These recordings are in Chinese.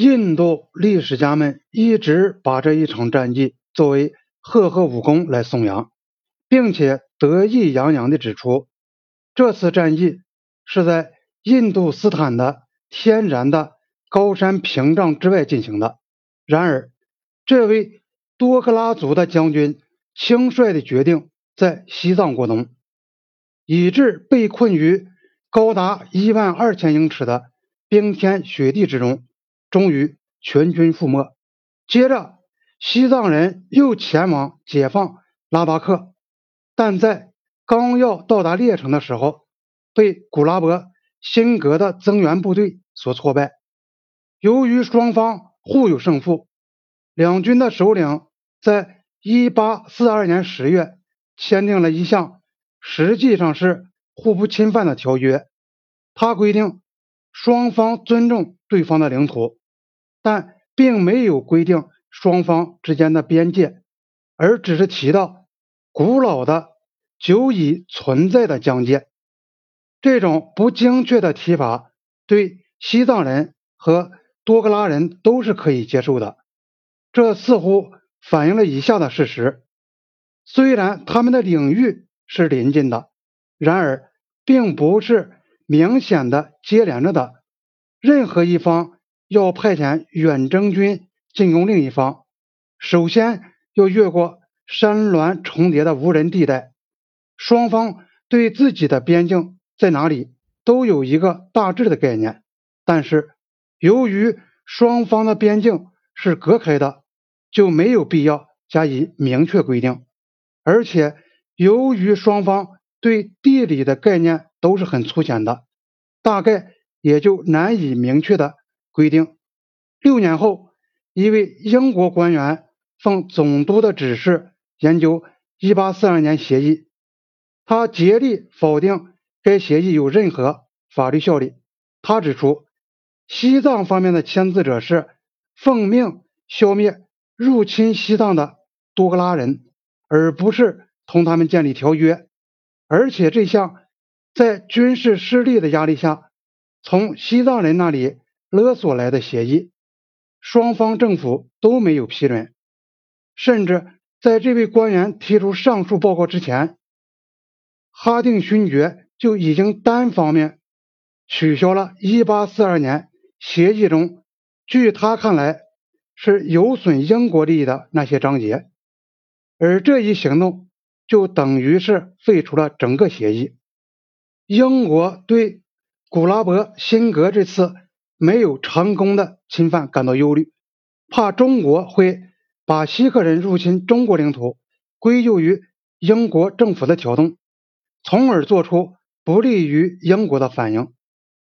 印度历史家们一直把这一场战役作为赫赫武功来颂扬，并且得意洋洋地指出，这次战役是在印度斯坦的天然的高山屏障之外进行的。然而，这位多克拉族的将军轻率地决定在西藏过冬，以致被困于高达一万二千英尺的冰天雪地之中。终于全军覆没。接着，西藏人又前往解放拉达克，但在刚要到达列城的时候，被古拉伯辛格的增援部队所挫败。由于双方互有胜负，两军的首领在1842年10月签订了一项实际上是互不侵犯的条约，它规定双方尊重对方的领土。但并没有规定双方之间的边界，而只是提到古老的、久已存在的疆界。这种不精确的提法，对西藏人和多格拉人都是可以接受的。这似乎反映了以下的事实：虽然他们的领域是临近的，然而并不是明显的接连着的。任何一方。要派遣远征军进攻另一方，首先要越过山峦重叠的无人地带。双方对自己的边境在哪里都有一个大致的概念，但是由于双方的边境是隔开的，就没有必要加以明确规定。而且由于双方对地理的概念都是很粗浅的，大概也就难以明确的。规定，六年后，一位英国官员奉总督的指示研究1842年协议，他竭力否定该协议有任何法律效力。他指出，西藏方面的签字者是奉命消灭入侵西藏的多格拉人，而不是同他们建立条约。而且这项在军事失利的压力下，从西藏人那里。勒索来的协议，双方政府都没有批准，甚至在这位官员提出上述报告之前，哈定勋爵就已经单方面取消了1842年协议中据他看来是有损英国利益的那些章节，而这一行动就等于是废除了整个协议。英国对古拉伯辛格这次。没有成功的侵犯感到忧虑，怕中国会把锡克人入侵中国领土归咎于英国政府的挑动，从而做出不利于英国的反应。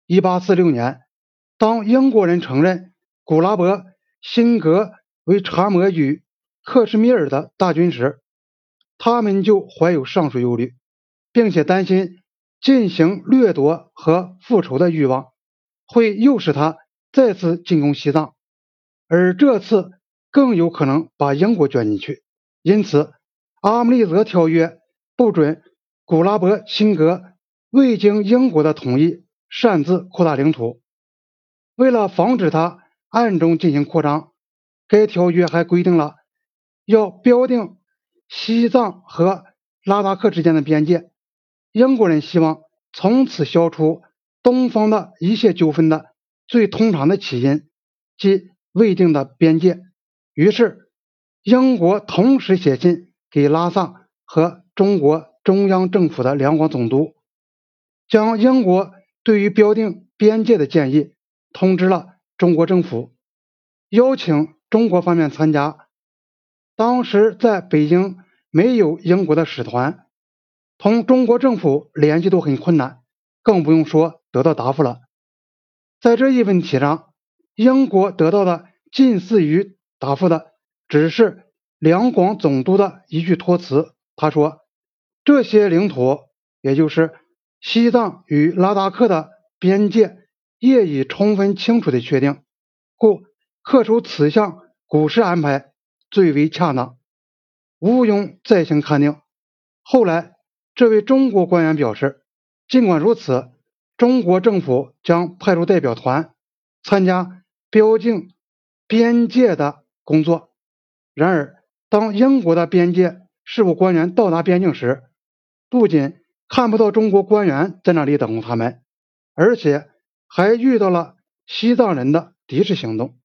一八四六年，当英国人承认古拉伯辛格为查摩与克什米尔的大军时，他们就怀有上述忧虑，并且担心进行掠夺和复仇的欲望。会诱使他再次进攻西藏，而这次更有可能把英国卷进去。因此，《阿姆利则条约》不准古拉伯辛格未经英国的同意擅自扩大领土。为了防止他暗中进行扩张，该条约还规定了要标定西藏和拉达克之间的边界。英国人希望从此消除。东方的一切纠纷的最通常的起因，即未定的边界。于是，英国同时写信给拉萨和中国中央政府的两广总督，将英国对于标定边界的建议通知了中国政府，邀请中国方面参加。当时在北京没有英国的使团，同中国政府联系都很困难，更不用说。得到答复了，在这一问题上，英国得到的近似于答复的，只是两广总督的一句托词。他说：“这些领土，也就是西藏与拉达克的边界，业已充分清楚的确定，故恪守此项古时安排最为恰当，毋庸再行勘定。”后来，这位中国官员表示，尽管如此。中国政府将派出代表团参加标定边界的工作。然而，当英国的边界事务官员到达边境时，不仅看不到中国官员在那里等候他们，而且还遇到了西藏人的敌视行动。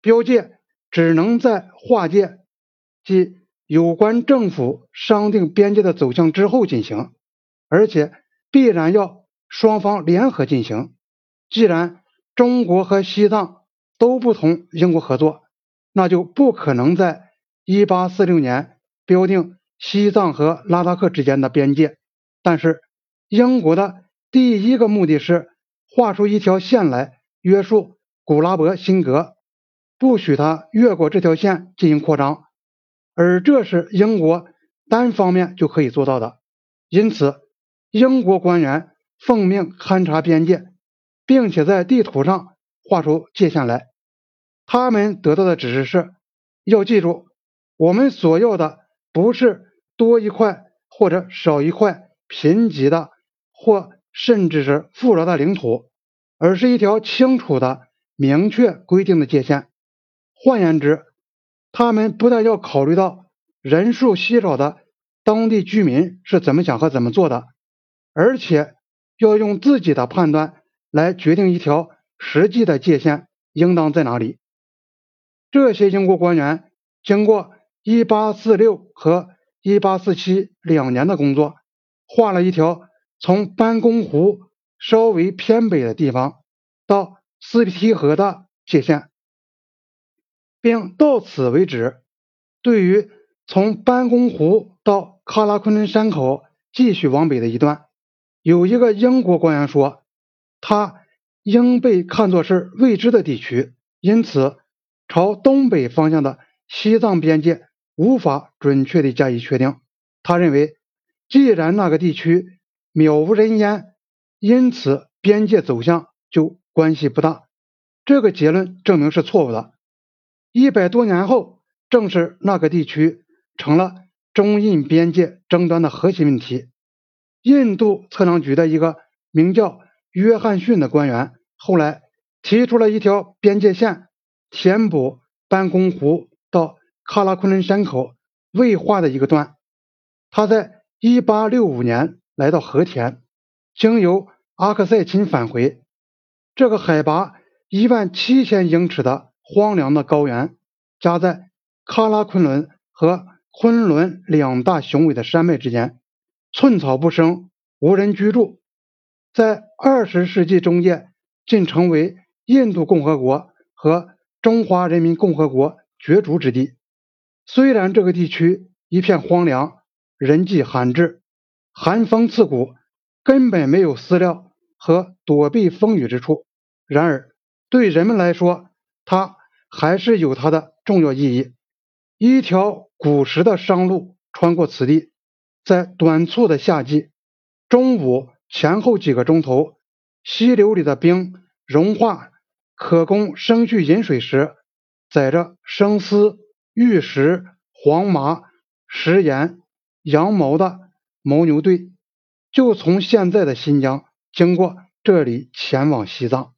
标界只能在划界，即有关政府商定边界的走向之后进行，而且必然要双方联合进行。既然中国和西藏都不同英国合作，那就不可能在1846年标定西藏和拉达克之间的边界。但是，英国的第一个目的是画出一条线来约束古拉伯辛格，不许他越过这条线进行扩张，而这是英国单方面就可以做到的。因此，英国官员奉命勘察边界，并且在地图上画出界限来。他们得到的指示是：要记住，我们所要的不是多一块或者少一块。贫瘠的或甚至是富饶的领土，而是一条清楚的、明确规定的界限。换言之，他们不但要考虑到人数稀少的当地居民是怎么想和怎么做的，而且要用自己的判断来决定一条实际的界限应当在哪里。这些英国官员经过1846和1847两年的工作。画了一条从班公湖稍微偏北的地方到斯皮提河的界限，并到此为止。对于从班公湖到喀拉昆仑山口继续往北的一段，有一个英国官员说，它应被看作是未知的地区，因此朝东北方向的西藏边界无法准确地加以确定。他认为。既然那个地区渺无人烟，因此边界走向就关系不大。这个结论证明是错误的。一百多年后，正是那个地区成了中印边界争端的核心问题。印度测量局的一个名叫约翰逊的官员，后来提出了一条边界线，填补班公湖到喀拉昆仑山口未画的一个段。他在。一八六五年来到和田，经由阿克塞钦返回。这个海拔一万七千英尺的荒凉的高原，夹在喀拉昆仑和昆仑两大雄伟的山脉之间，寸草不生，无人居住。在二十世纪中叶，竟成为印度共和国和中华人民共和国角逐之地。虽然这个地区一片荒凉。人迹罕至，寒风刺骨，根本没有饲料和躲避风雨之处。然而，对人们来说，它还是有它的重要意义。一条古时的商路穿过此地，在短促的夏季，中午前后几个钟头，溪流里的冰融化，可供生畜饮水时，载着生丝、玉石、黄麻、食盐。羊毛的牦牛队就从现在的新疆经过这里前往西藏。